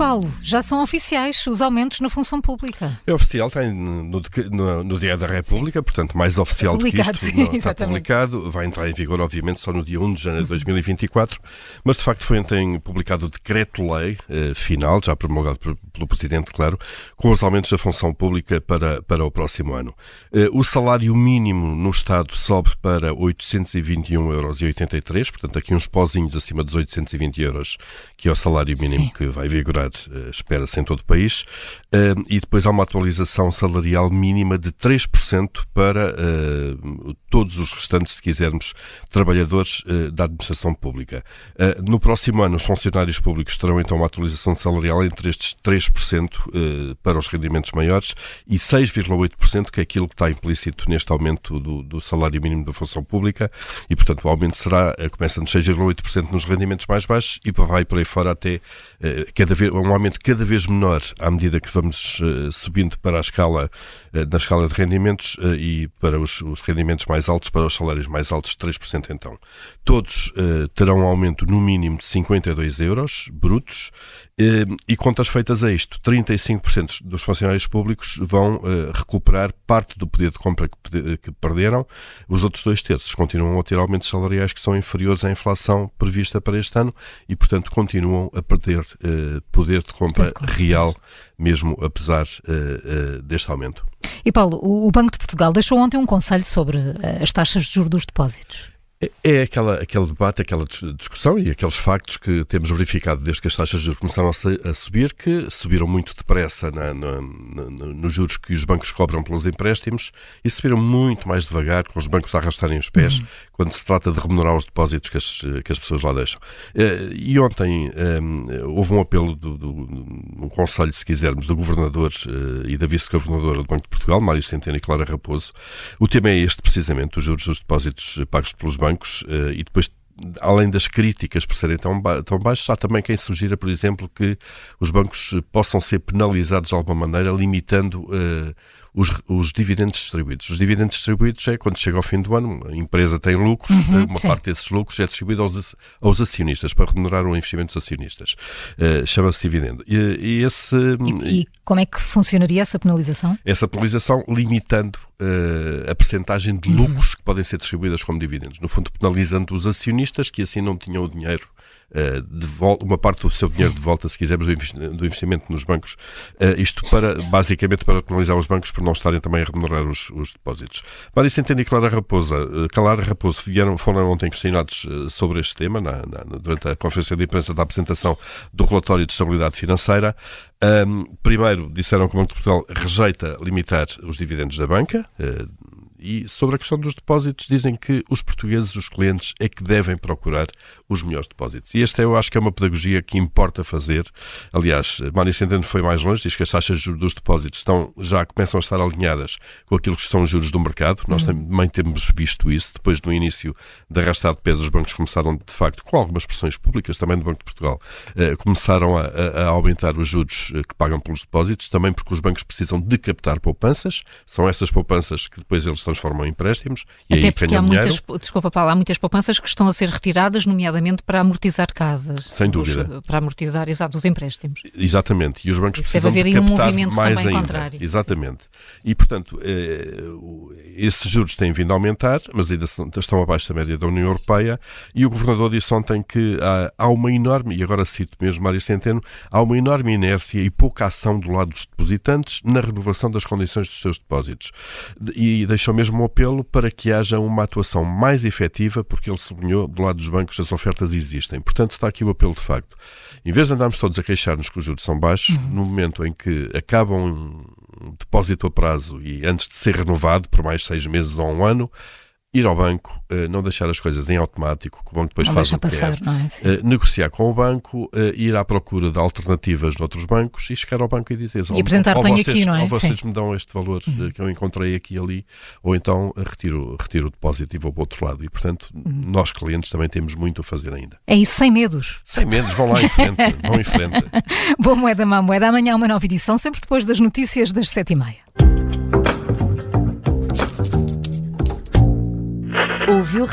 Paulo, já são oficiais os aumentos na função pública. É oficial, tem no, no, no Dia da República, portanto, mais oficial do que isto. Sim, não, está publicado, vai entrar em vigor, obviamente, só no dia 1 de janeiro de 2024, mas de facto foi ontem publicado o decreto-lei eh, final, já promulgado pelo Presidente, claro, com os aumentos da função pública para, para o próximo ano. Eh, o salário mínimo no Estado sobe para 821,83 euros, portanto, aqui uns pozinhos acima dos 820 euros, que é o salário mínimo Sim. que vai vigorar, uh, espera-se, em todo o país. Uh, e depois há uma atualização salarial mínima de 3% para uh, todos os restantes, se quisermos, trabalhadores da administração pública. no próximo ano, os funcionários públicos terão então uma atualização salarial entre estes 3% para os rendimentos maiores e 6,8%, que é aquilo que está implícito neste aumento do, do salário mínimo da função pública. E, portanto, o aumento será, começa nos 6,8% nos rendimentos mais baixos e vai por aí fora até cada vez, um aumento cada vez menor à medida que vamos uh, subindo para a escala, uh, na escala de rendimentos uh, e para os, os, rendimentos mais altos, para os salários mais altos, 3% então. Todos terão um aumento no mínimo de 52 euros brutos e contas feitas a isto, 35% dos funcionários públicos vão recuperar parte do poder de compra que, que perderam, os outros dois terços continuam a ter aumentos salariais que são inferiores à inflação prevista para este ano e, portanto, continuam a perder poder de compra real, mesmo apesar uh, uh, deste aumento. E Paulo, o Banco de Portugal deixou ontem um conselho sobre eh, as taxas de juros dos depósitos. É, é aquela, aquele debate, aquela discussão e aqueles factos que temos verificado desde que as taxas de juros começaram a, subir, que subiram muito depressa na, na, na, nos juros que os bancos cobram pelos empréstimos e subiram muito mais devagar, com os bancos a arrastarem os pés, uhum. quando se trata de remunerar os depósitos que as, que as pessoas lá deixam. Eh, e ontem um, eh, houve um apelo do, do, um conselho, se quisermos, do governador uh, e da vice-governadora do Banco de Portugal, Mário Centeno e Clara Raposo. O tema é este, precisamente, os juros dos depósitos pagos pelos bancos bancos uh, e depois além das críticas por serem tão, ba tão baixos, há também quem sugira, por exemplo, que os bancos possam ser penalizados de alguma maneira, limitando uh, os, os, dividendos distribuídos. Os dividendos distribuídos é quando chega ao fim do ano, a empresa tem lucros, uhum, uma sim. parte desses lucros é distribuída aos, aos acionistas, para remunerar o investimento dos acionistas. Uh, Chama-se dividendo. E, e esse, e, e, como é que funcionaria essa penalização? Essa penalização limitando uh, a percentagem de uhum. lucros uhum. que podem ser distribuídas como dividendos. No fundo, penalizando os acionistas que assim não tinham o dinheiro de volta, uma parte do seu dinheiro de volta, se quisermos, do investimento nos bancos. Uh, isto para, basicamente, para penalizar os bancos por não estarem também a remunerar os, os depósitos. Mário Centeno e Clara Raposa, Clara Raposo vieram, foram ontem questionados sobre este tema na, na, durante a conferência de imprensa da apresentação do relatório de estabilidade financeira. Um, primeiro, disseram que o Banco de Portugal rejeita limitar os dividendos da banca. E sobre a questão dos depósitos, dizem que os portugueses, os clientes, é que devem procurar os melhores depósitos. E esta eu acho que é uma pedagogia que importa fazer. Aliás, Mário Centeno foi mais longe, diz que as taxas dos depósitos estão, já começam a estar alinhadas com aquilo que são os juros do mercado. Nós uhum. também temos visto isso. Depois, no início da arrastada de pés, os bancos começaram, de facto, com algumas pressões públicas, também do Banco de Portugal, eh, começaram a, a, aumentar os juros eh, que pagam pelos depósitos, também porque os bancos precisam de captar poupanças. São essas poupanças que depois eles transformam em empréstimos. E Até porque há muitas, desculpa Paulo, há muitas poupanças que estão a ser retiradas, nomeadamente nomeadamente para amortizar casas. Sem dúvida. Os, para amortizar, exato, os empréstimos. Exatamente. E os bancos Isso precisam deve haver de captar um movimento mais também ainda. contrário. Exatamente. E, portanto, eh, esses juros têm vindo a aumentar, mas ainda estão abaixo da média da União Europeia, e o Governador disse ontem que há, há uma enorme, e agora cito mesmo Mário Centeno, há uma enorme inércia e pouca ação do lado dos depositantes na renovação das condições dos seus depósitos. E deixou mesmo um apelo para que haja uma atuação mais efetiva, porque ele sublinhou, do lado dos bancos, as ofertas existem. Portanto, está aqui o apelo de facto. Em vez de andarmos todos a queixar-nos que os juros são baixos, uhum. no momento em que acabam um depósito a prazo e antes de ser renovado por mais seis meses ou um ano, ir ao banco, uh, não deixar as coisas em automático, que o banco depois não faz o que passar, quer, é? uh, negociar com o banco, uh, ir à procura de alternativas noutros bancos e chegar ao banco e dizer e apresentar ou, vocês, aqui, não é? ou vocês Sim. me dão este valor uhum. que eu encontrei aqui e ali, ou então retiro, retiro o depósito e vou para o outro lado. E, portanto, uhum. nós clientes também temos muito a fazer ainda. É isso, sem medos. Sem medos, vão lá em frente, vão em frente. Boa moeda, má moeda. Amanhã uma nova edição, sempre depois das notícias das sete e meia. Ouviu